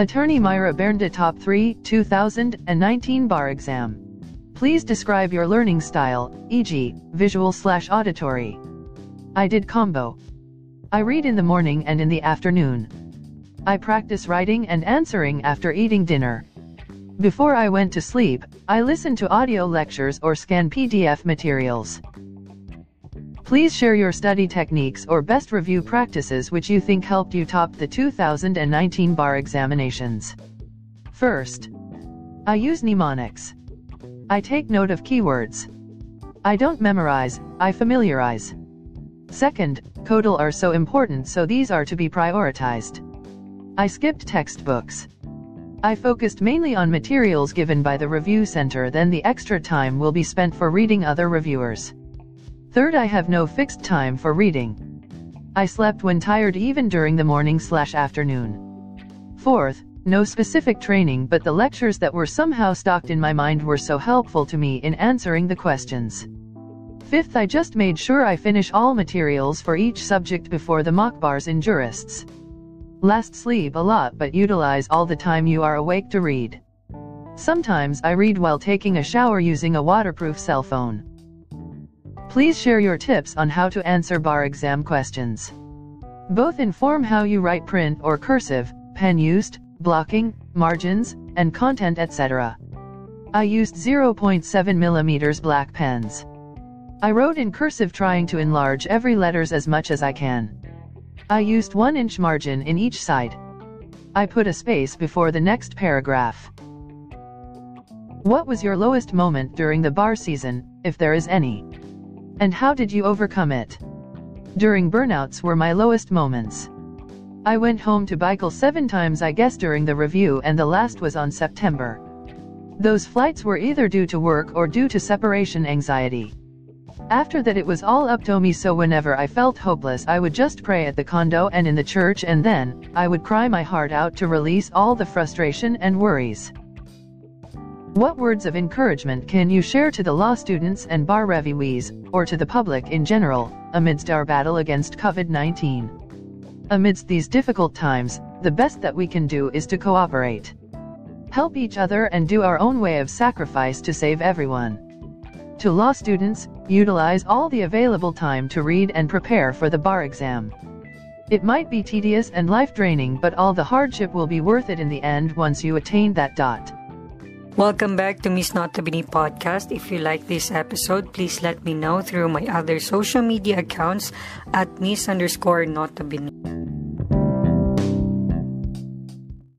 Attorney Myra Bernda Top 3 2019 Bar Exam. Please describe your learning style, e.g., visual slash auditory. I did combo. I read in the morning and in the afternoon. I practice writing and answering after eating dinner. Before I went to sleep, I listened to audio lectures or scan PDF materials. Please share your study techniques or best review practices which you think helped you top the 2019 bar examinations. First, I use mnemonics. I take note of keywords. I don't memorize, I familiarize. Second, codal are so important so these are to be prioritized. I skipped textbooks. I focused mainly on materials given by the review center then the extra time will be spent for reading other reviewers. Third I have no fixed time for reading. I slept when tired even during the morning slash afternoon. Fourth, no specific training but the lectures that were somehow stocked in my mind were so helpful to me in answering the questions. Fifth I just made sure I finish all materials for each subject before the mock bars in jurists. Last sleep a lot but utilize all the time you are awake to read. Sometimes I read while taking a shower using a waterproof cell phone. Please share your tips on how to answer bar exam questions. Both inform how you write print or cursive, pen used, blocking, margins, and content etc. I used 0.7 mm black pens. I wrote in cursive trying to enlarge every letters as much as I can. I used 1 inch margin in each side. I put a space before the next paragraph. What was your lowest moment during the bar season, if there is any? And how did you overcome it? During burnouts were my lowest moments. I went home to Baikal seven times I guess during the review and the last was on September. Those flights were either due to work or due to separation anxiety. After that it was all up to me so whenever I felt hopeless I would just pray at the condo and in the church and then, I would cry my heart out to release all the frustration and worries. What words of encouragement can you share to the law students and bar reviewees, or to the public in general, amidst our battle against COVID-19? Amidst these difficult times, the best that we can do is to cooperate. Help each other and do our own way of sacrifice to save everyone. To law students, utilize all the available time to read and prepare for the bar exam. It might be tedious and life draining but all the hardship will be worth it in the end once you attain that dot. Welcome back to Miss Notabene podcast. If you like this episode, please let me know through my other social media accounts at Miss underscore Notabene.